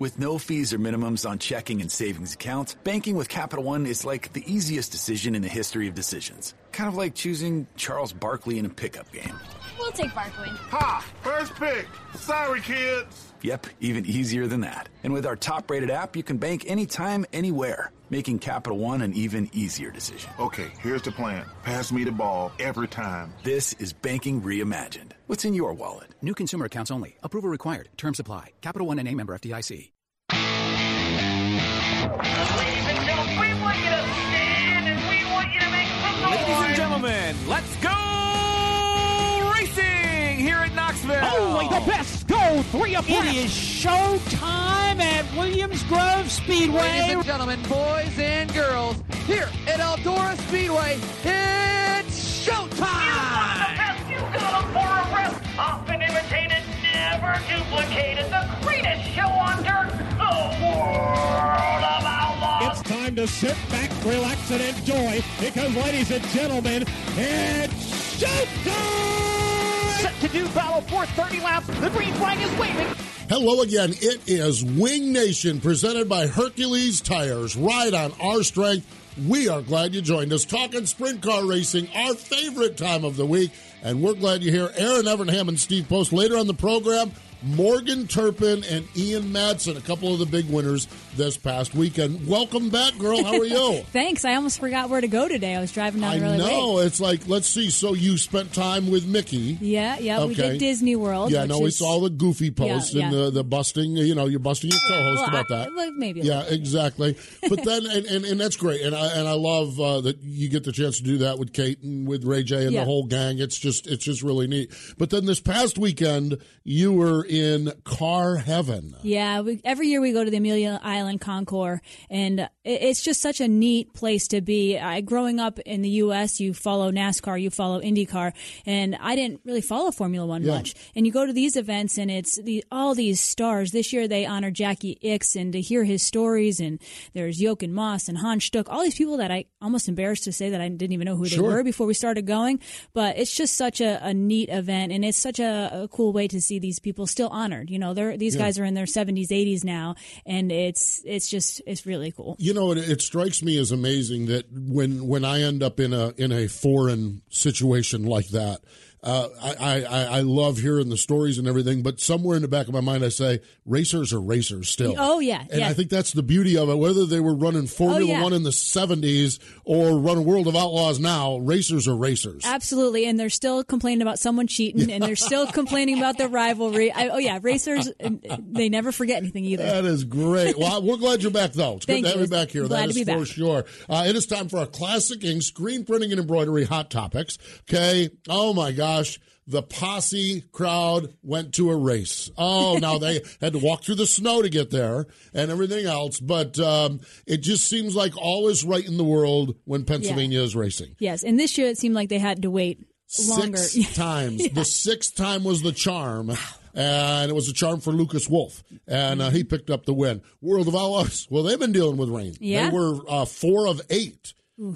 With no fees or minimums on checking and savings accounts, banking with Capital One is like the easiest decision in the history of decisions. Kind of like choosing Charles Barkley in a pickup game. We'll take Barkley. Ha! First pick. Sorry, kids. Yep, even easier than that. And with our top rated app, you can bank anytime, anywhere, making Capital One an even easier decision. Okay, here's the plan pass me the ball every time. This is banking reimagined. What's in your wallet? New consumer accounts only. Approval required. Terms apply. Capital One and a member FDIC. Only the best go three abreast. It is showtime at Williams Grove Speedway. Ladies and gentlemen, boys and girls, here at Eldora Speedway, it's showtime. You got them for a rest. Often imitated, never duplicated. The greatest show on dirt, the world of outlaws. It's time to sit back, relax, and enjoy because, ladies and gentlemen, it's showtime! Set to do battle for 30 laps. The green flag is waving. Hello again. It is Wing Nation presented by Hercules Tires. Ride on our strength. We are glad you joined us. Talking sprint car racing, our favorite time of the week. And we're glad you're here. Erin Evernham and Steve Post later on the program. Morgan Turpen and Ian Madsen, a couple of the big winners this past weekend. Welcome back, girl. How are you? Thanks. I almost forgot where to go today. I was driving down I really know. It's like, let's see. So you spent time with Mickey. Yeah, yeah. Okay. We did Disney World. Yeah, no, we is- saw the goofy posts Yeah, and yeah. the, the busting. You know, you're busting your co-host Well, about I- that. maybe. Yeah, exactly. But then, and, and, and that's great, and I and I love uh, that you get the chance to do that with Kate and with Ray J and Yeah. the whole gang. It's just it's just really neat. But then this past weekend, you were in car heaven. Yeah, we, every year we go to the Amelia Island Concours, and it, it's just such a neat place to be. I, growing up in the U.S., you follow NASCAR, you follow IndyCar, and I didn't really follow Formula One Yeah. much. And you go to these events, and it's the, all these stars. This year they honor Jacky Ickx, and to hear his stories, and there's Jochen Mass and Hans Stuck, all these people that I almost embarrassed to say that I didn't even know who they Sure. were before we started going. But it's just such a, a neat event, and it's such a, a cool way to see these people still honored. You know, they're these Yeah. guys are in their 70s, 80s now, and it's it's just it's really cool. You know, it, it strikes me as amazing that when when I end up in a in a foreign situation like that, uh, I, I I love hearing the stories and everything. But somewhere in the back of my mind, I say racers are racers still. Oh, yeah, and yeah. I think that's the beauty of it. Whether they were running Formula Oh, yeah. One in the '70s or running World of Outlaws now, racers are racers. Absolutely, and they're still complaining about someone cheating, and they're still complaining about the rivalry. I, oh yeah, racers, they never forget anything either. That is great. Well, we're glad you're back, though. It's Thank good to have you. you back here. Glad that to is be for back. sure. Uh, it is time for our classic ink screen printing and embroidery hot topics. Okay. Oh my gosh. The posse crowd went to a race. Oh, now they had to walk through the snow to get there and everything else. But um, it just seems like all is right in the world when Pennsylvania is racing. Yes, and this year it seemed like they had to wait longer. Six times. The sixth time was the charm. And it was a charm for Lucas Wolfe, and uh, he picked up the win. World of Outlaws. Well, they've been dealing with rain. Yeah. They were uh, four of eight.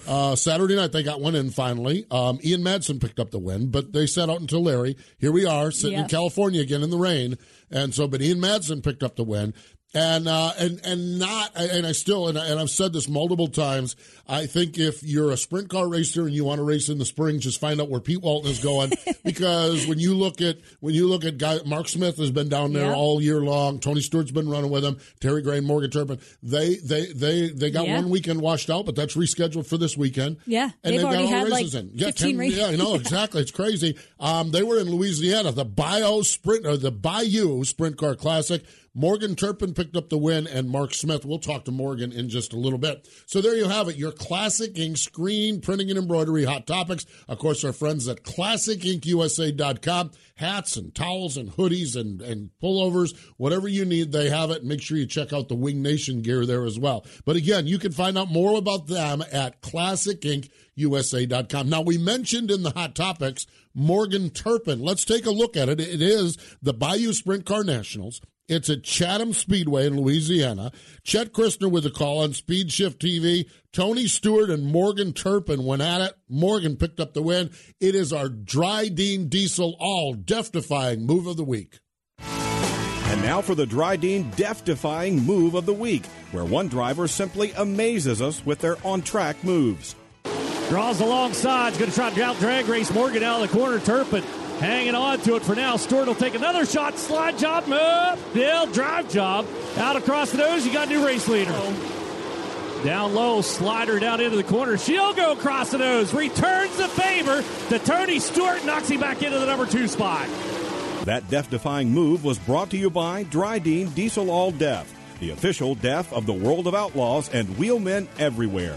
Uh, Saturday night they got one in finally. Um, Ian Madsen picked up the win, but they sat out in Tulare. Here we are sitting in California again in the rain, And so, but Ian Madsen picked up the win and uh, and and not and I still and, I, and I've said this multiple times. I think if you're a sprint car racer and you want to race in the spring, just find out where Pete Walton is going because when you look at when you look at guy Mark Smith has been down there all year long. Tony Stewart's been running with him. Terry Gray, Morgan Turpen. They they they they got one weekend washed out, but that's rescheduled for this weekend. Yeah, And they've they've got already all had the like races in. Yeah, 15 10 races. yeah, I know exactly. It's crazy. Um, they were in Louisiana, the Bayou Sprint or the Bayou Sprint Car Classic. Morgan Turpen picked up the win, and Mark Smith. We'll talk to Morgan in just a little bit. So there you have it. Your classic ink screen printing and embroidery hot topics. Of course, our friends at classicinkusa.com. Hats and towels and hoodies and, and pullovers, whatever you need, they have it. Make sure you check out the Wing Nation gear there as well. But again, you can find out more about them at classicinkusa.com. Now, we mentioned in the hot topics Morgan Turpen. Let's take a look at it. It is the Bayou Sprint Car Nationals. It's at Chatham Speedway in Louisiana. Chet Christner with a call on Speed Shift TV. Tony Stewart and Morgan Turpen went at it. Morgan picked up the win. It is our Dryden Diesel Oil Death Defying Move of the Week. And now for the Dryden death defying move of the week, where one driver simply amazes us with their on track moves. Draws alongside. He's going to try to out drag race Morgan out of the corner. Turpen hanging on to it for now. Stewart will take another shot. Slide job, move. Bill, drive job. Out across the nose. You got new race leader. Down low, slider down into the corner. She'll go across the nose. Returns the favor to Tony Stewart. Knocks him back into the number two spot. That death defying move was brought to you by Dryden Diesel Oil Death, the official death of the world of outlaws and wheelmen everywhere.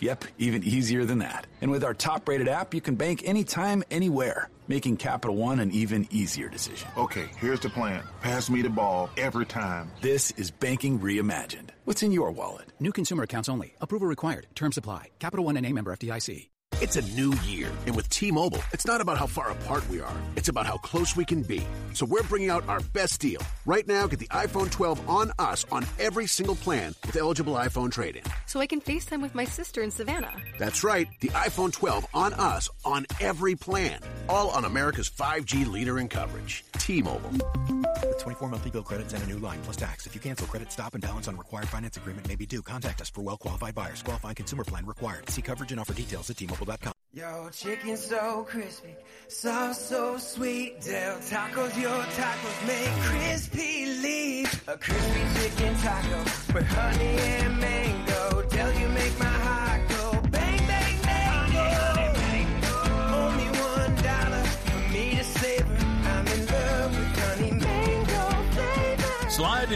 Yep, even easier than that. And with our top rated app, you can bank anytime, anywhere, making Capital One an even easier decision. Okay, here's the plan. Pass me the ball every time. This is banking reimagined. What's in your wallet? New consumer accounts only. Approval required. Terms apply. Capital One and a member FDIC. It's a new year, and with T-Mobile, it's not about how far apart we are. It's about how close we can be. So we're bringing out our best deal. Right now, get the iPhone 12 on us on every single plan with eligible iPhone trade-in. So I can FaceTime with my sister in Savannah. That's right, the iPhone 12 on us on every plan. All on America's 5G leader in coverage. T-Mobile. With 24 monthly bill credits and a new line plus tax. If you cancel credit, stop and balance on required finance agreement may be due. Contact us for well qualified buyers. Qualifying consumer plan required. See coverage and offer details at Yo, chicken so crispy, sauce so sweet. Del Tacos, your tacos make crispy leave. A crispy chicken taco with honey and mango.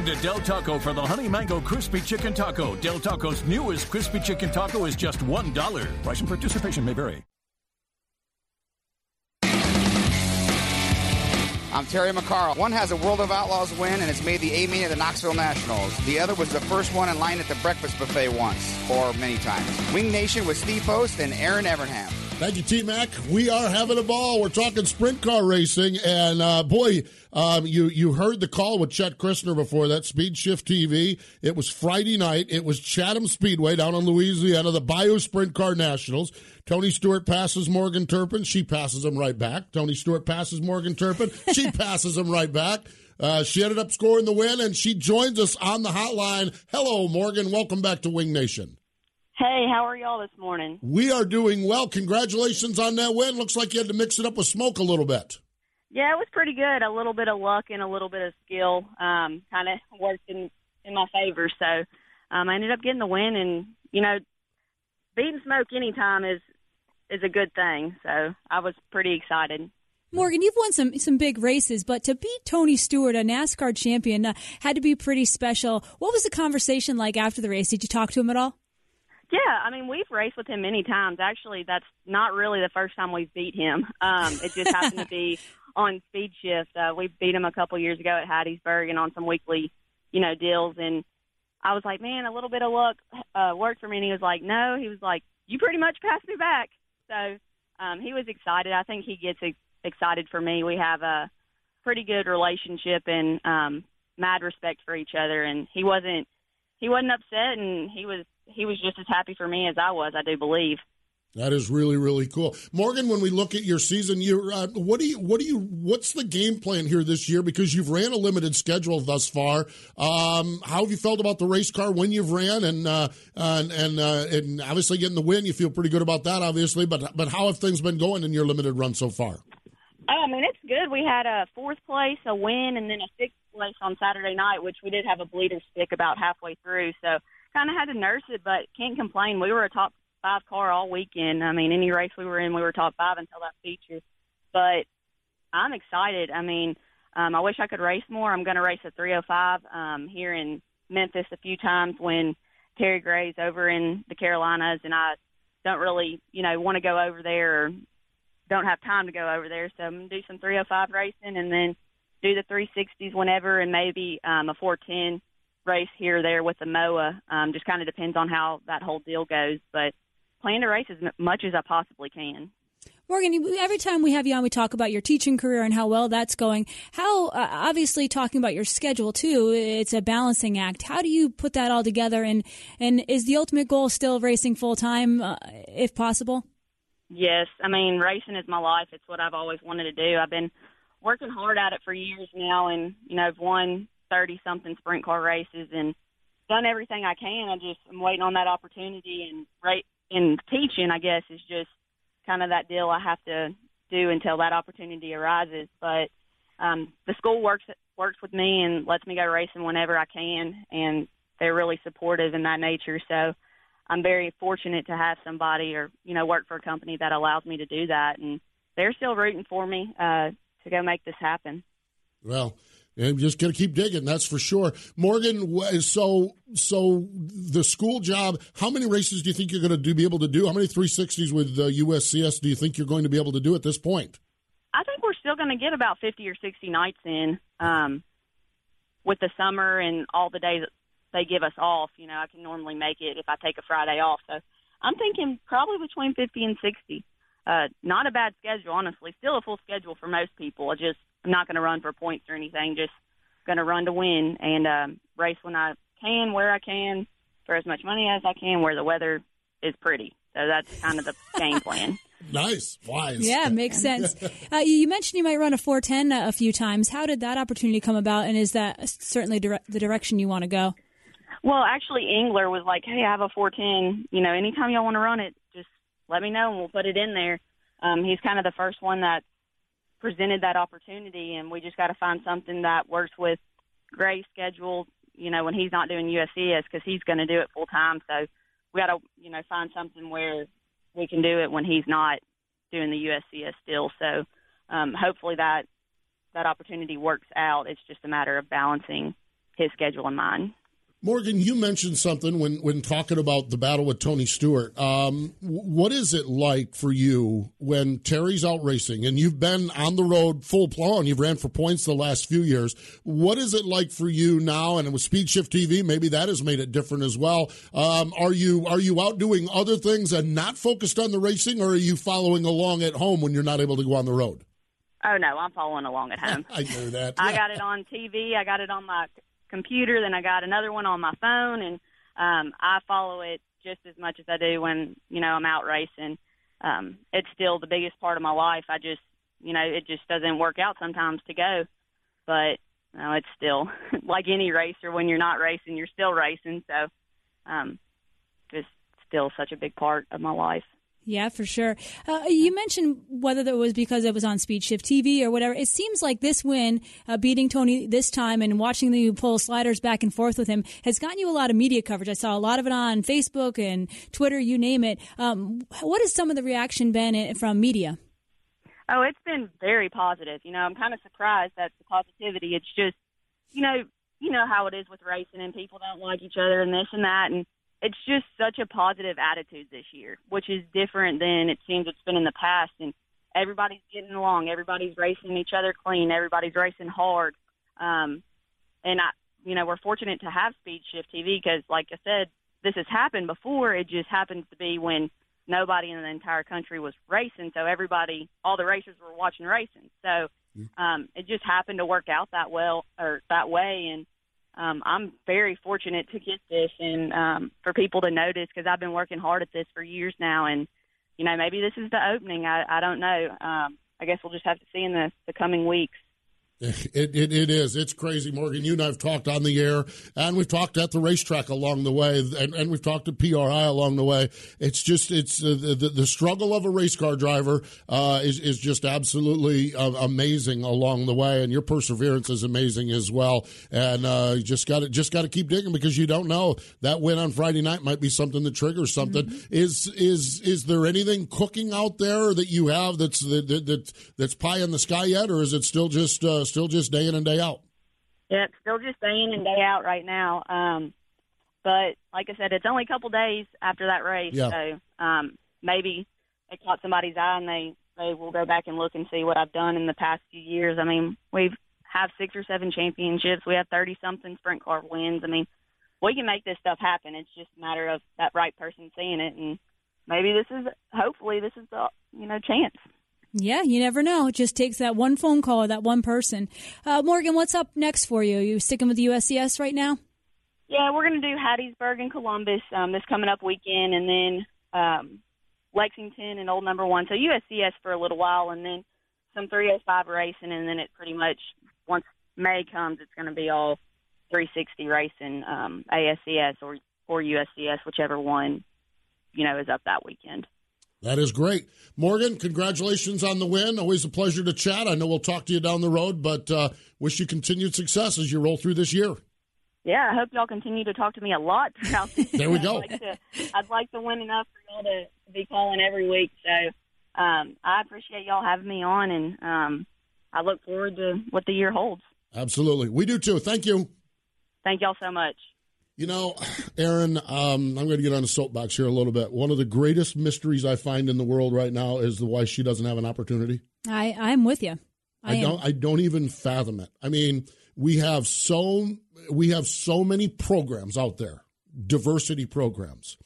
Into Del Taco for the Honey Mango Crispy Chicken Taco. Del Taco's newest Crispy Chicken Taco is just $1. Price and participation may vary. I'm Terry McCarl. One has a World of Outlaws win and has made the A meet at the Knoxville Nationals. The other was the first one in line at the breakfast buffet once, or many times. Wing Nation with Steve Post and Erin Evernham. Thank you, T Mac. We are having a ball. We're talking sprint car racing, and uh, boy, um, you you heard the call with Chet Christner before that Speed Shift TV. It was Friday night. It was Chatham Speedway down in Louisiana, the Bayou Sprint Car Nationals. Tony Stewart passes Morgan Turpen. She passes him right back. Tony Stewart passes Morgan Turpen. She passes him right back. Uh, she ended up scoring the win, and she joins us on the hotline. Hello, Morgan. Welcome back to Wing Nation. Hey, how are y'all this morning? We are doing well. Congratulations on that win. Looks like you had to mix it up with smoke a little bit. Yeah, it was pretty good. A little bit of luck and a little bit of skill um, kind of worked in, in my favor. So um, I ended up getting the win, and you know, beating smoke anytime is is a good thing. So I was pretty excited. Morgan, you've won some some big races, but to beat Tony Stewart, a NASCAR champion, uh, had to be pretty special. What was the conversation like after the race? Did you talk to him at all? Yeah, I mean, we've raced with him many times. Actually, that's not really the first time we've beat him. Um, it just happened to be on speed shift. Uh, we beat him a couple years ago at Hattiesburg and on some weekly, you know, deals. And I was like, man, a little bit of luck uh, worked for me. And he was like, no. He was like, you pretty much passed me back. So um, he was excited. I think he gets ex- excited for me. We have a pretty good relationship and um, mad respect for each other. And he wasn't he wasn't upset, and he was he was just as happy for me as I was. I do believe. That is really really cool, Morgan. When we look at your season, you uh, what do you what do you what's the game plan here this year? Because you've ran a limited schedule thus far. Um, how have you felt about the race car when you've ran and uh, and and, uh, and obviously getting the win? You feel pretty good about that, obviously. But but how have things been going in your limited run so far? Oh, I mean, it's good. We had a fourth place, a win, and then a sixth place on Saturday night, which we did have a bleeder stick about halfway through. So kind of had to nurse it, but can't complain. We were a top five car all weekend. I mean, any race we were in, we were top five until that feature. But I'm excited. I mean, um, I wish I could race more. I'm going to race a 305 um, here in Memphis a few times when Terry Gray's over in the Carolinas, and I don't really, you know, want to go over there or don't have time to go over there. So I'm going to do some 305 racing and then do the 360s whenever and maybe um, a 410 race here or there with the MOA. Um, just kind of depends on how that whole deal goes. But plan to race as much as I possibly can. Morgan, every time we have you on, we talk about your teaching career and how well that's going. How, uh, obviously, talking about your schedule too, it's a balancing act. How do you put that all together? And, and is the ultimate goal still racing full time, uh, if possible? Yes. I mean, racing is my life. It's what I've always wanted to do. I've been working hard at it for years now, and, you know, I've won 30 something sprint car races and done everything I can. I just, I'm waiting on that opportunity and right in teaching, I guess, is just kind of that deal I have to do until that opportunity arises. But um, the school works works with me and lets me go racing whenever I can, and they're really supportive in that nature. So I'm very fortunate to have somebody or you know work for a company that allows me to do that, and they're still rooting for me uh, to go make this happen. Well, and just to keep digging, that's for sure. Morgan, so so the school job, how many races do you think you're going to do, be able to do? How many 360s with uh, USCS do you think you're going to be able to do at this point? I think we're still going to get about 50 or 60 nights in um, with the summer and all the days they give us off. You know, I can normally make it if I take a Friday off. So I'm thinking probably between 50 and 60. Uh, not a bad schedule, honestly. Still a full schedule for most people. I just I'm not going to run for points or anything. Just going to run to win and um, race when I can, where I can, for as much money as I can, where the weather is pretty. So that's kind of the game plan. Nice, wise. Yeah, makes sense. uh, you mentioned you might run a 410 a few times. How did that opportunity come about, and is that certainly dire- the direction you want to go? Well, actually, Engler was like, "Hey, I have a 410. You know, anytime y'all want to run it, just let me know, and we'll put it in there." Um, he's kind of the first one that presented that opportunity, and we just got to find something that works with Gray's schedule. You know, when he's not doing USCS because he's going to do it full time. So we got to you know find something where we can do it when he's not doing the USCS still. So um, hopefully that that opportunity works out. It's just a matter of balancing his schedule and mine. Morgan, you mentioned something when, when talking about the battle with Tony Stewart. Um, what is it like for you when Terry's out racing and you've been on the road full blown? You've ran for points the last few years. What is it like for you now? And with Speed Shift TV, maybe that has made it different as well. Um, are you are you out doing other things and not focused on the racing, or are you following along at home when you're not able to go on the road? Oh no, I'm following along at home. I knew that. I got it on TV. I got it on my computer. Then I got another one on my phone, and um, I follow it just as much as I do when you know I'm out racing. Um, it's still the biggest part of my life. I just, you know, it just doesn't work out sometimes to go, but you know, it's still like any racer. When you're not racing, you're still racing. So, um, just still such a big part of my life. Yeah, for sure. Uh, you mentioned whether it was because it was on Speed Shift TV or whatever. It seems like this win, uh, beating Tony this time and watching the pull sliders back and forth with him, has gotten you a lot of media coverage. I saw a lot of it on Facebook and Twitter, you name it. Um, what has some of the reaction been from media? Oh, it's been very positive. You know, I'm kind of surprised at the positivity. It's just, you know, you know how it is with racing and people don't like each other and this and that and it's just such a positive attitude this year, which is different than it seems it's been in the past. And everybody's getting along. Everybody's racing each other clean. Everybody's racing hard. Um, and I, you know, we're fortunate to have Speed Shift TV because, like I said, this has happened before. It just happens to be when nobody in the entire country was racing, so everybody, all the racers were watching racing. So um, it just happened to work out that well or that way, and um, I'm very fortunate to get this and um, for people to notice because I've been working hard at this for years now, and you know maybe this is the opening. I, I don't know. Um, I guess we'll just have to see in the, the coming weeks. It, it, it is. It's crazy, Morgan. You and I have talked on the air, and we've talked at the racetrack along the way, and, and we've talked to PRI along the way. It's just it's uh, the, the struggle of a race car driver uh, is is just absolutely uh, amazing along the way, and your perseverance is amazing as well. And uh, you just got to just got to keep digging because you don't know that win on Friday night might be something that triggers something. Mm-hmm. Is is is there anything cooking out there that you have that's that, that that's pie in the sky yet, or is it still just uh, still just day in and day out. Yep, still just day in and day out right now. Um, but like I said, it's only a couple days after that race, yeah. so um, maybe it caught somebody's eye and they they will go back and look and see what I've done in the past few years. I mean, we've have six or seven championships. We have thirty something sprint car wins. I mean, we can make this stuff happen. It's just a matter of that right person seeing it, and maybe this is hopefully this is the you know chance. Yeah, you never know. It just takes that one phone call or that one person. Uh, Morgan, what's up next for you? Are you sticking with the USCS right now? Yeah, we're going to do Hattiesburg and Columbus um, this coming up weekend, and then um, Lexington and Old Number One. So USCS for a little while, and then some 305 racing, and then it pretty much once May comes, it's going to be all 360 racing, um, ASCS or or USCS, whichever one you know is up that weekend. That is great. Morgan, congratulations on the win. Always a pleasure to chat. I know we'll talk to you down the road, but uh, wish you continued success as you roll through this year. Yeah, I hope y'all continue to talk to me a lot throughout this There we go. I'd like, to, I'd like to win enough for y'all to, to be calling every week. So um, I appreciate y'all having me on, and um, I look forward to what the year holds. Absolutely. We do too. Thank you. Thank y'all so much. You know, Erin, um, I'm going to get on a soapbox here a little bit. One of the greatest mysteries I find in the world right now is the why she doesn't have an opportunity. I I'm with you. I, I don't I don't even fathom it. I mean, we have so we have so many programs out there, diversity programs,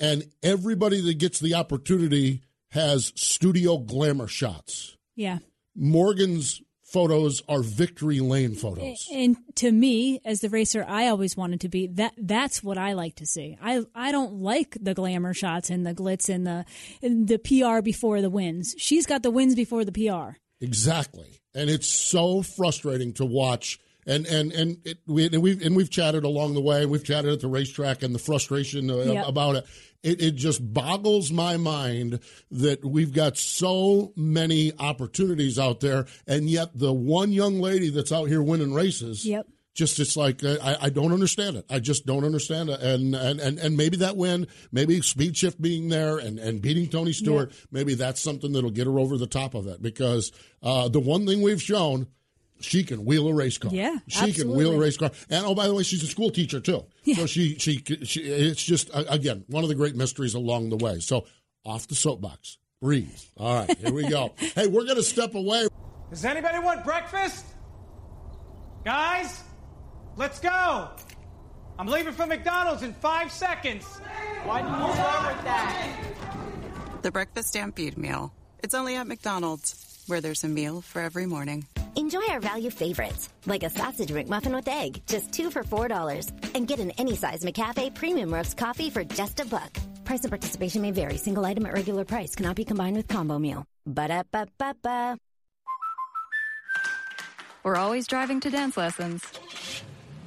and everybody that gets the opportunity has studio glamour shots. Yeah. Morgan's photos are victory lane photos. And to me, as the racer I always wanted to be, that that's what I like to see. I I don't like the glamour shots and the glitz and the and the PR before the wins. She's got the wins before the PR. Exactly, and it's so frustrating to watch. And and and, it, we, and we've and we've chatted along the way. We've chatted at the racetrack and the frustration uh, Yep. about it. It. It just boggles my mind that we've got so many opportunities out there, and yet the one young lady that's out here winning races. Yep. Just it's like uh, I, I don't understand it. I just don't understand it. And and and, and maybe that win, maybe speed shift being there and, and beating Tony Stewart, maybe that's something that'll get her over the top of it. Because uh, the one thing we've shown, she can wheel a race car. Yeah, she can wheel a race car. And oh, by the way, she's a school teacher too. Yeah. So she, she she it's just uh, again one of the great mysteries along the way. So off the soapbox, breathe. All right, here we go. hey, we're gonna step away. Does anybody want breakfast? Guys, let's go. I'm leaving for McDonald's in five seconds. Why didn't you start with that? The Breakfast Stampede Meal. It's only at McDonald's, where there's a meal for every morning. Enjoy our value favorites, like a sausage McMuffin with egg, just two for four dollars, and get an any size McCafe Premium Roast coffee for just a buck. Price and participation may vary. Single item at regular price cannot be combined with combo meal. Ba da ba ba ba. We're always driving to dance lessons.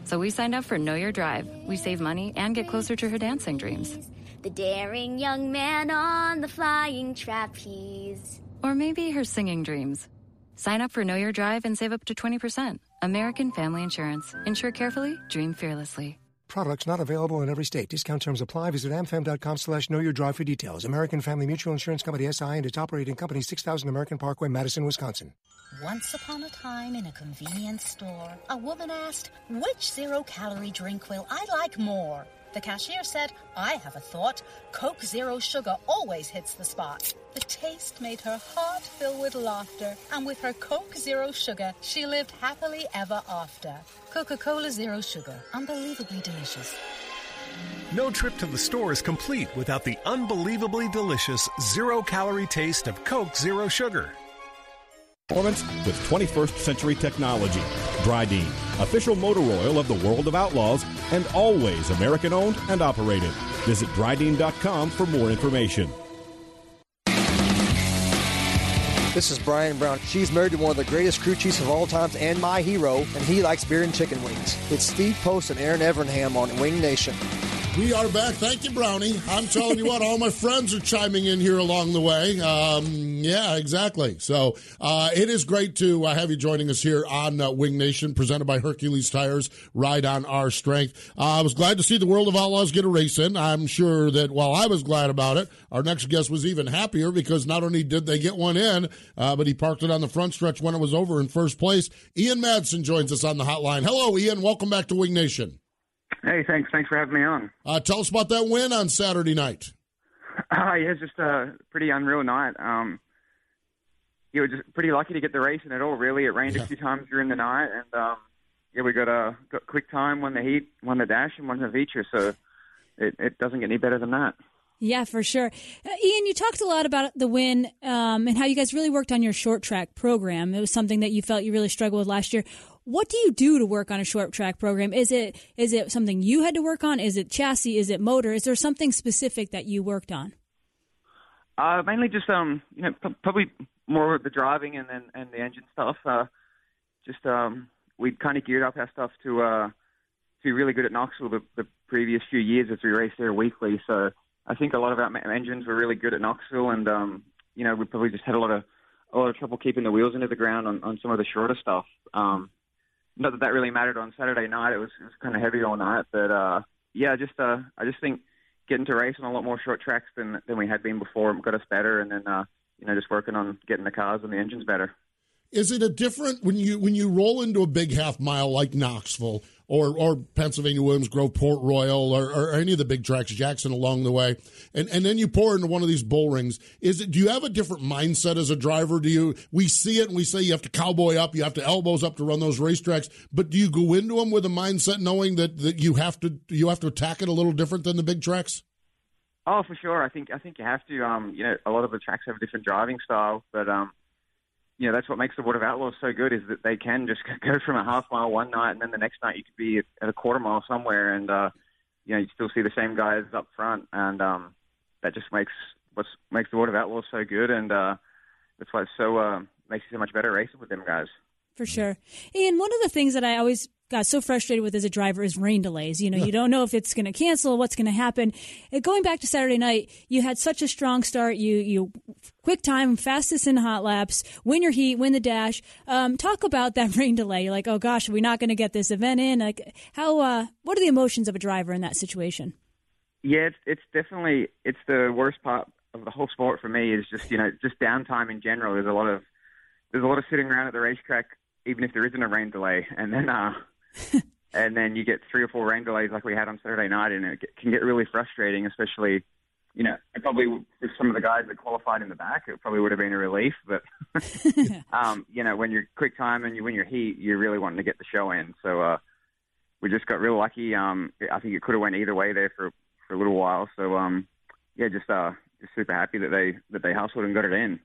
So we signed up for Know Your Drive. We save money and get closer to her dancing dreams. The daring young man on the flying trapeze. Or maybe her singing dreams. Sign up for Know Your Drive and save up to 20%. American Family Insurance. Insure carefully, dream fearlessly. Products not available in every state. Discount terms apply. Visit amfam.com slash know your drive for details. American Family Mutual Insurance Company SI and its operating company 6000 American Parkway, Madison, Wisconsin. Once upon a time in a convenience store, a woman asked, Which zero calorie drink will I like more? The cashier said, I have a thought. Coke Zero Sugar always hits the spot. The taste made her heart fill with laughter, and with her Coke Zero Sugar, she lived happily ever after. Coca Cola Zero Sugar, unbelievably delicious. No trip to the store is complete without the unbelievably delicious zero calorie taste of Coke Zero Sugar. Performance with 21st century technology. Dryden, official motor oil of the World of Outlaws, and always American owned and operated. Visit Dryden.com for more information. This is Brian Brown. She's married to one of the greatest crew chiefs of all times and my hero, and he likes beer and chicken wings. It's Steve Post and Erin Evernham on Wing Nation. We are back. Thank you, Brownie. I'm telling you what, all my friends are chiming in here along the way. Um, yeah, exactly. So uh, it is great to uh, have you joining us here on uh, Wing Nation, presented by Hercules Tires. Ride on our strength. Uh, I was glad to see the World of Outlaws get a race in. I'm sure that while I was glad about it, our next guest was even happier because not only did they get one in, uh, but he parked it on the front stretch when it was over in first place. Ian Madsen joins us on the hotline. Hello, Ian. Welcome back to Wing Nation. Hey, thanks. Thanks for having me on. Uh, tell us about that win on Saturday night. Uh, yeah, it's just a pretty unreal night. Um, you were just pretty lucky to get the race in at all. Really, it rained Yeah. a few times during the night, and um, yeah, we got a got quick time, won the heat, won the dash, and won the feature. So it, it doesn't get any better than that. Yeah, for sure. Uh, Ian, you talked a lot about the win um, and how you guys really worked on your short track program. It was something that you felt you really struggled with last year. What do you do to work on a short track program? Is it is it something you had to work on? Is it chassis? Is it motor? Is there something specific that you worked on? Uh, mainly just um, you know, p- probably more of the driving and then and the engine stuff. Uh, just um, we kind of geared up our stuff to uh, to be really good at Knoxville the, the previous few years as we raced there weekly. So I think a lot of our engines were really good at Knoxville, and um, you know, we probably just had a lot of a lot of trouble keeping the wheels into the ground on, on some of the shorter stuff. Um, not that that really mattered on Saturday night. It was, it was kind of heavy all night, but uh, yeah, just uh, I just think getting to race on a lot more short tracks than than we had been before got us better, and then uh, you know just working on getting the cars and the engines better. Is it a different when you when you roll into a big half mile like Knoxville or or Pennsylvania Williams Grove, Port Royal, or, or any of the big tracks, Jackson along the way, and and then you pour into one of these bull rings? Is it do you have a different mindset as a driver? Do you we see it and we say you have to cowboy up, you have to elbows up to run those racetracks, but do you go into them with a mindset knowing that that you have to you have to attack it a little different than the big tracks? Oh, for sure. I think I think you have to. Um, you know, a lot of the tracks have a different driving style, but um, you know that's what makes the World of Outlaws so good is that they can just go from a half mile one night, and then the next night you could be at a quarter mile somewhere, and uh, you know you still see the same guys up front, and um, that just makes what's makes the World of Outlaws so good, and uh, that's why it's so uh, makes it so much better racing with them guys. For sure. Ian, one of the things that I always got so frustrated with as a driver is rain delays. You know, you don't know if it's going to cancel, what's going to happen. Uh, Going back to Saturday night, you had such a strong start. You, you, quick time, fastest in hot laps, win your heat, win the dash. Um, talk about that rain delay. You're like, oh gosh, are we not going to get this event in? Like, how, uh, what are the emotions of a driver in that situation? Yeah, it's it's definitely it's the worst part of the whole sport for me is just you know just downtime in general. There's a lot of there's a lot of sitting around at the racetrack even if there isn't a rain delay, and then uh, and then you get three or four rain delays like we had on Saturday night, and it can get really frustrating, especially. You know, probably for some of the guys that qualified in the back, it probably would have been a relief. But um, you know, when you're quick time and you win your heat, you're really wanting to get the show in. So uh, we just got real lucky. Um, I think it could have went either way there for for a little while. So um, yeah, just uh, just super happy that they that they hustled and got it in.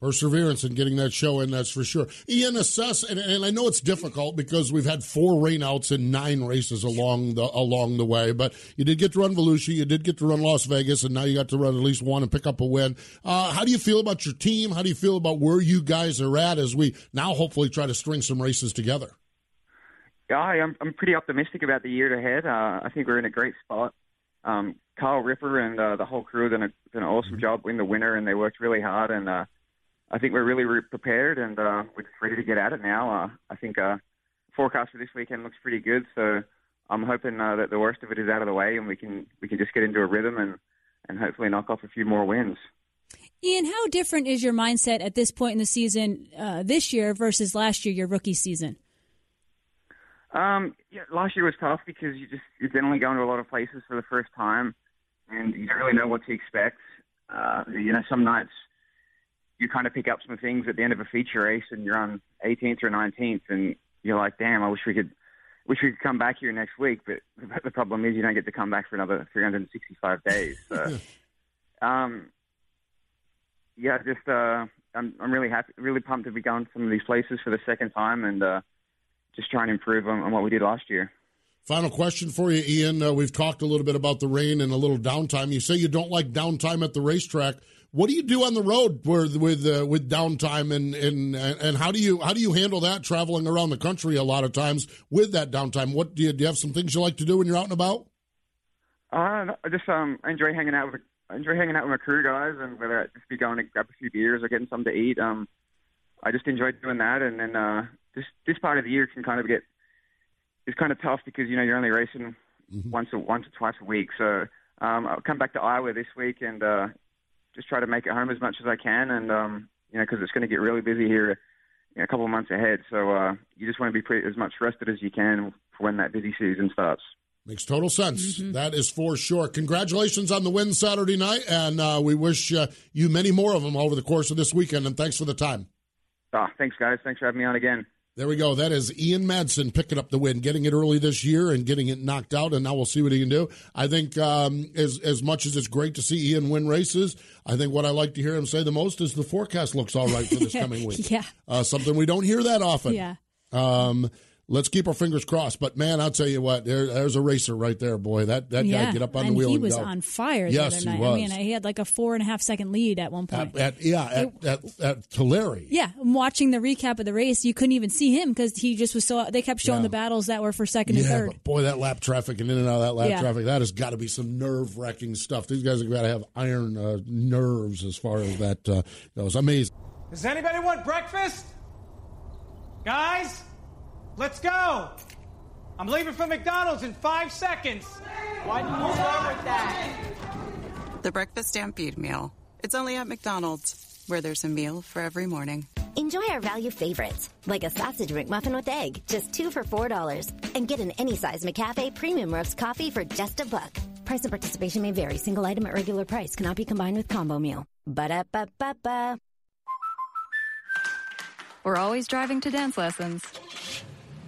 Perseverance in getting that show in, that's for sure. Ian, assess, and, and I know it's difficult because we've had four rainouts in nine races along the along the way, but you did get to run Volusia, you did get to run Las Vegas, and now you got to run at least one and pick up a win. Uh, how do you feel about your team? How do you feel about where you guys are at as we now hopefully try to string some races together? Yeah, I'm I'm pretty optimistic about the year ahead. Uh, I think we're in a great spot. Um, Kyle Ripper and uh, the whole crew done, a, done an awesome job in the winter, and they worked really hard. And uh, I think we're really re- prepared, and uh, we're just ready to get at it now. Uh, I think uh, forecast for this weekend looks pretty good, so I'm hoping uh, that the worst of it is out of the way, and we can we can just get into a rhythm and and hopefully knock off a few more wins. Ian, how different is your mindset at this point in the season uh, this year versus last year, your rookie season? Um, yeah, last year was tough because you just you're generally going to a lot of places for the first time, and you don't really know what to expect. Uh, you know, some nights you kind of pick up some things at the end of a feature race, and you're on 18th or 19th, and you're like, "Damn, I wish we could, wish we could come back here next week." But the problem is, you don't get to come back for another 365 days. So, um, yeah, just uh, I'm, I'm really happy, really pumped to be going to some of these places for the second time and uh, just trying to improve on, on what we did last year. Final question for you, Ian. Uh, we've talked a little bit about the rain and a little downtime. You say you don't like downtime at the racetrack. What do you do on the road where, with uh, with downtime and, and and how do you how do you handle that traveling around the country a lot of times with that downtime? What do you, do you have some things you like to do when you're out and about? Uh, I just um enjoy hanging out with I enjoy hanging out with my crew guys, and whether it just be going to grab a few beers or getting something to eat. Um, I just enjoy doing that, and then uh, this this part of the year can kind of get it's kind of tough because you know you're only racing Mm-hmm. once or once or twice a week. So um, I'll come back to Iowa this week and uh, just try to make it home as much as I can, and um, you know because it's going to get really busy here in a couple of months ahead. So uh, you just want to be pretty, as much rested as you can for when that busy season starts. Makes total sense. That is for sure. Congratulations on the win Saturday night, and uh, we wish uh, you many more of them over the course of this weekend. And thanks for the time. Ah, thanks guys. Thanks for having me on again. There we go. That is Ian Madsen picking up the win, getting it early this year and getting it knocked out, and now we'll see what he can do. I think um, as as much as it's great to see Ian win races, I think what I like to hear him say the most is the forecast looks all right for this coming week. Yeah. uh, something we don't hear that often. Yeah. Um, let's keep our fingers crossed. But man, I'll tell you what, there, there's a racer right there, boy. That that yeah. guy get up on and the wheel he and was go. on fire the Yes, other he night. I mean, he had like a four and a half second lead at one point. At, at, yeah, at, at, at Tulare. yeah, I'm watching the recap of the race. You couldn't even see him because he just was so. They kept showing Yeah. the battles that were for second and third. but boy, that lap traffic and in and out of that lap Yeah. traffic, that has got to be some nerve wracking stuff. These guys have got to have iron uh, nerves as far as that uh, goes. Amazing. Does anybody want breakfast? Guys, let's go. I'm leaving for McDonald's in five seconds. Why did you start with that? The Breakfast Stampede Meal. It's only at McDonald's, where there's a meal for every morning. Enjoy our value favorites, like a sausage McMuffin with egg, just two for $4. And get an any size McCafe premium roast coffee for just a buck. Price and participation may vary. Single item at regular price cannot be combined with combo meal. Ba-da-ba-ba-ba. We're always driving to dance lessons.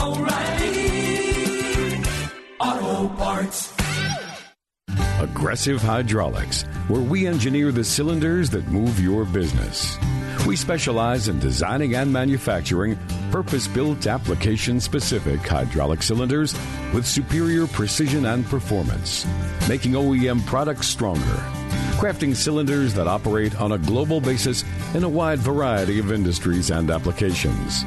O'Reilly Auto Parts. Aggressive Hydraulics, where we engineer the cylinders that move your business. We specialize in designing and manufacturing purpose built application specific hydraulic cylinders with superior precision and performance, making OEM products stronger, crafting cylinders that operate on a global basis in a wide variety of industries and applications.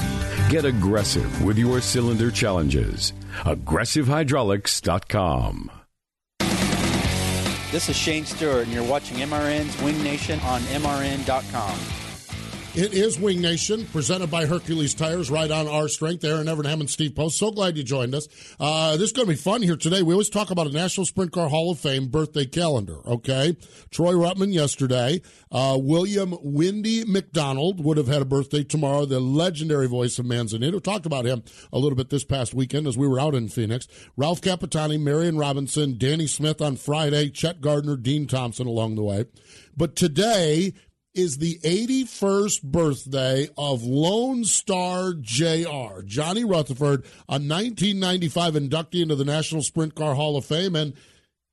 Get aggressive with your cylinder challenges. AggressiveHydraulics.com. This is Shane Stewart, and you're watching MRN's Wing Nation on MRN.com. It is Wing Nation, presented by Hercules Tires, right on our strength. Erin Evernham and Steve Post. So glad you joined us. Uh, this is going to be fun here today. We always talk about a National Sprint Car Hall of Fame birthday calendar, okay? Troy Ruttman yesterday. Uh, William Windy McDonald would have had a birthday tomorrow, the legendary voice of Manzanita. Talked about him a little bit this past weekend as we were out in Phoenix. Ralph Capitani, Marion Robinson, Danny Smith on Friday, Chet Gardner, Dean Thompson along the way. But today, is the 81st birthday of Lone Star JR, Johnny Rutherford, a 1995 inductee into the National Sprint Car Hall of Fame. And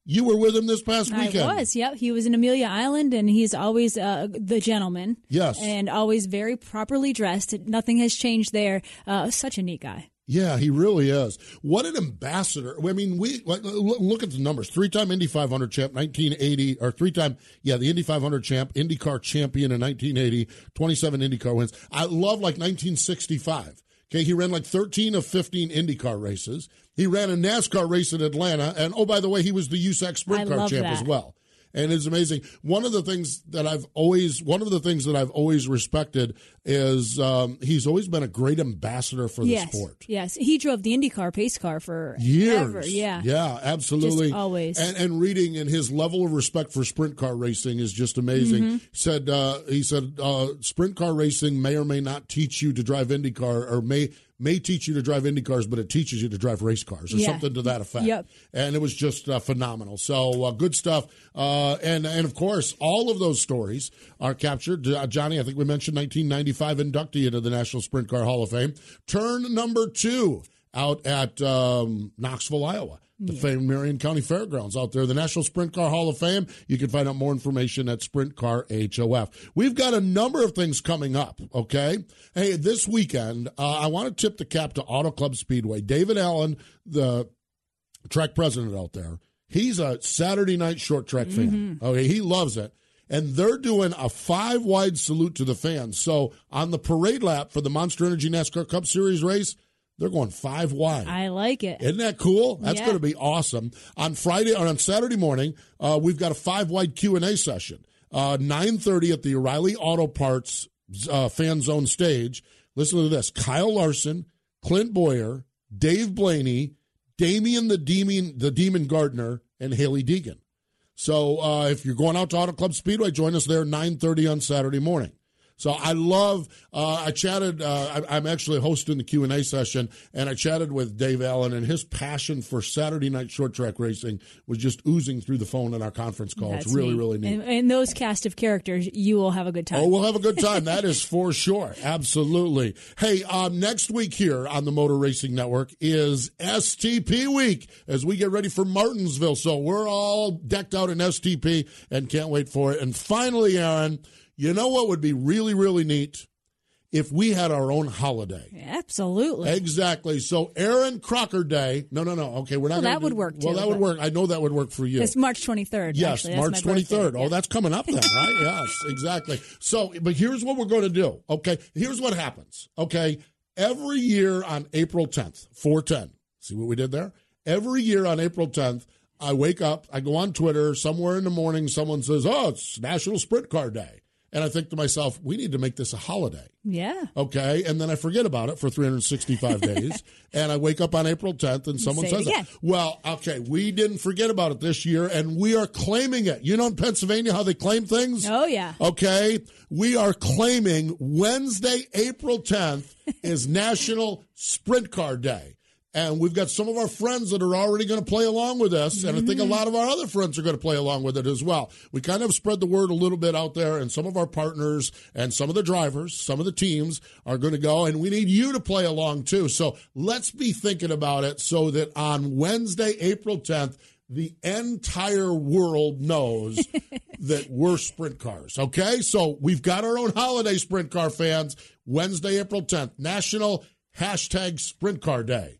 you were with him this past weekend. I was, yep. He was in Amelia Island, and he's always uh, the gentleman. Yes. And always very properly dressed. Nothing has changed there. Uh, such a neat guy. Yeah, he really is. What an ambassador. I mean, we look look at the numbers. Three-time Indy 500 champ, 1980, or three-time, yeah, the Indy 500 champ, IndyCar champion in 1980, 27 IndyCar wins. I love like 1965. Okay, he ran like 13 of 15 IndyCar races. He ran a NASCAR race in Atlanta, and oh, by the way, he was the USAC Sprint I Car champ that. as well. And it's amazing. One of the things that I've always, one of the things that I've always respected is um, he's always been a great ambassador for the yes, sport. yes. He drove the IndyCar pace car for Years, ever. Yeah, yeah, absolutely, Just always. And, and reading and his level of respect for sprint car racing is just amazing. Mhm. He said uh, he said uh, sprint car racing may or may not teach you to drive IndyCar, or may may teach you to drive Indy cars, but it teaches you to drive race cars or Yeah. something to that effect. Yep. And it was just uh, phenomenal. So uh, good stuff. Uh, and and of course, all of those stories are captured. Uh, Johnny, I think we mentioned 1995 inductee into the National Sprint Car Hall of Fame. Turn number two out at um, Knoxville, Iowa. The famed Marion County Fairgrounds out there, the National Sprint Car Hall of Fame. You can find out more information at Sprint Car HOF. We've got a number of things coming up, okay? Hey, this weekend, uh, I want to tip the cap to Auto Club Speedway. David Allen, the track president out there, he's a Saturday night short track fan. Okay, he loves it. And they're doing a five wide salute to the fans. So on the parade lap for the Monster Energy NASCAR Cup Series race, they're going five wide. I like it. Isn't that cool? That's Yeah. going to be awesome. On Friday or on Saturday morning, uh, we've got a five wide Q and A session. Uh, Nine thirty at the O'Reilly Auto Parts uh, fan zone stage. Listen to this: Kyle Larson, Clint Bowyer, Dave Blaney, Damion the Demon, the Demon Gardner, and Hailie Deegan. So uh, if you're going out to Auto Club Speedway, join us there nine thirty on Saturday morning. So I love. Uh, I chatted. Uh, I, I'm actually hosting the Q and A session, and I chatted with Dave Allen, and his passion for Saturday night short track racing was just oozing through the phone in our conference call. That's it's really, neat. really neat. And, and those cast of characters, you will have a good time. Oh, we'll have a good time. That is for sure. Absolutely. Hey, um, next week here on the Motor Racing Network is STP week as we get ready for Martinsville. So we're all decked out in STP and can't wait for it. And finally, Erin, you know what would be really, really neat? If we had our own holiday. Absolutely. Exactly. So Erin Crocker Day. No, no, no. Okay, we're not. Well, that would do- work, Well, too, that would work. I know that would work for you. It's March 23rd. Yes, actually. March 23rd. birthday. third. Yeah. Oh, that's coming up then, right? yes, exactly. So, but here's what we're going to do. Okay, here's what happens. Okay, every year on April tenth, four ten. See what we did there? Every year on April tenth, I wake up, I go on Twitter. Somewhere in the morning, someone says, "Oh, it's National Sprint Car Day," and I think to myself, "We need to make this a holiday." Yeah. Okay, and then I forget about it for 365 days, and I wake up on April 10th, and someone Say says, it. "Well, okay, we didn't forget about it this year, and we are claiming it." You know, in Pennsylvania, how they claim things. Oh, yeah. Okay, we are claiming Wednesday, April 10th is National Sprint Car Day. And we've got some of our friends that are already going to play along with us. And I think a Mm-hmm. lot of our other friends are going to play along with it as well. We kind of spread the word a little bit out there, and some of our partners and some of the drivers, some of the teams are going to go. And we need you to play along too. So let's be thinking about it so that on Wednesday, April 10th, the entire world knows that we're sprint cars. Okay. So we've got our own holiday sprint car fans. Wednesday, April 10th, National hashtag sprint car day.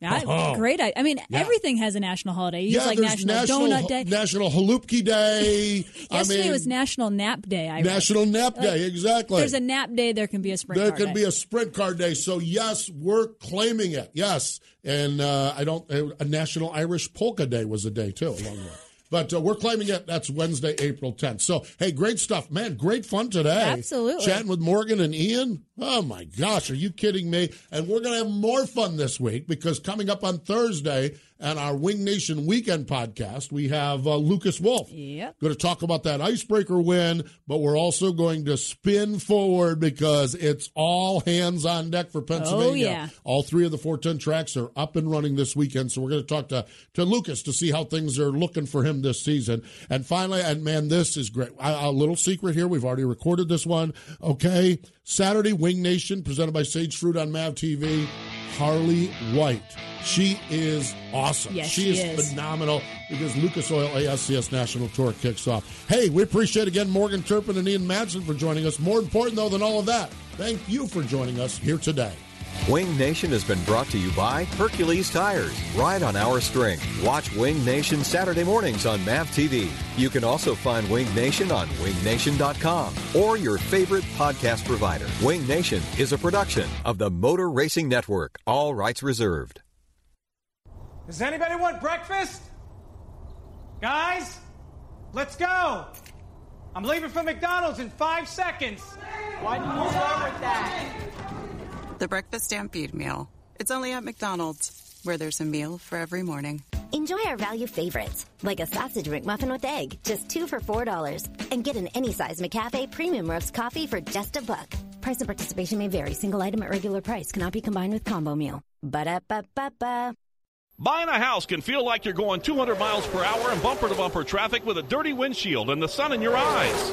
I, Oh. Great. I, I mean, Yeah. everything has a national holiday. You yeah, like there's National, Donut Day. National Halupki Day. I Yesterday mean, was National Nap Day. I read. National Nap Like, Day. Exactly. There's a nap day. There can be a sprint there can day. be a sprint car day. So yes, we're claiming it. Yes, and uh, I don't. A National Irish Polka Day was a day too along the way. But uh, we're claiming it. That's Wednesday, April 10th. So, hey, great stuff, man. Great fun today. Absolutely. Chatting with Morgan and Ian. Oh, my gosh. Are you kidding me? And we're going to have more fun this week because coming up on Thursday on our Wing Nation Weekend podcast, we have uh, Lucas Wolfe. Yep. Going to talk about that icebreaker win, but we're also going to spin forward because it's all hands on deck for Pennsylvania. Oh, yeah. All three of the 410 tracks are up and running this weekend. So we're going to talk to, to Lucas to see how things are looking for him this season. And finally, and man, this is great. A, a little secret here. We've already recorded this one. Okay. Saturday, Wing Nation, presented by Sage Fruit on MAV TV. Harley White. She is awesome. Yes, she, she is, is. phenomenal because Lucas Oil ASCS National Tour kicks off. Hey, we appreciate again Morgan Turpen and Ian Madsen for joining us. More important, though, than all of that, thank you for joining us here today. Wing Nation has been brought to you by Hercules Tires. Ride on our strength. Watch Wing Nation Saturday mornings on MAV TV. You can also find Wing Nation on wingnation.com or your favorite podcast provider. Wing Nation is a production of the Motor Racing Network. All rights reserved. Does anybody want breakfast? Guys, let's go. I'm leaving for McDonald's in five seconds. Why didn't you start with that? The Breakfast Stampede Meal. It's only at McDonald's, where there's a meal for every morning. Enjoy our value favorites, like a sausage McMuffin with egg, just two for $4. And get an any size McCafe premium roast coffee for just a buck. Price and participation may vary. Single item at regular price cannot be combined with combo meal. Ba da ba ba ba. Buying a house can feel like you're going 200 miles per hour in bumper to bumper traffic with a dirty windshield and the sun in your eyes.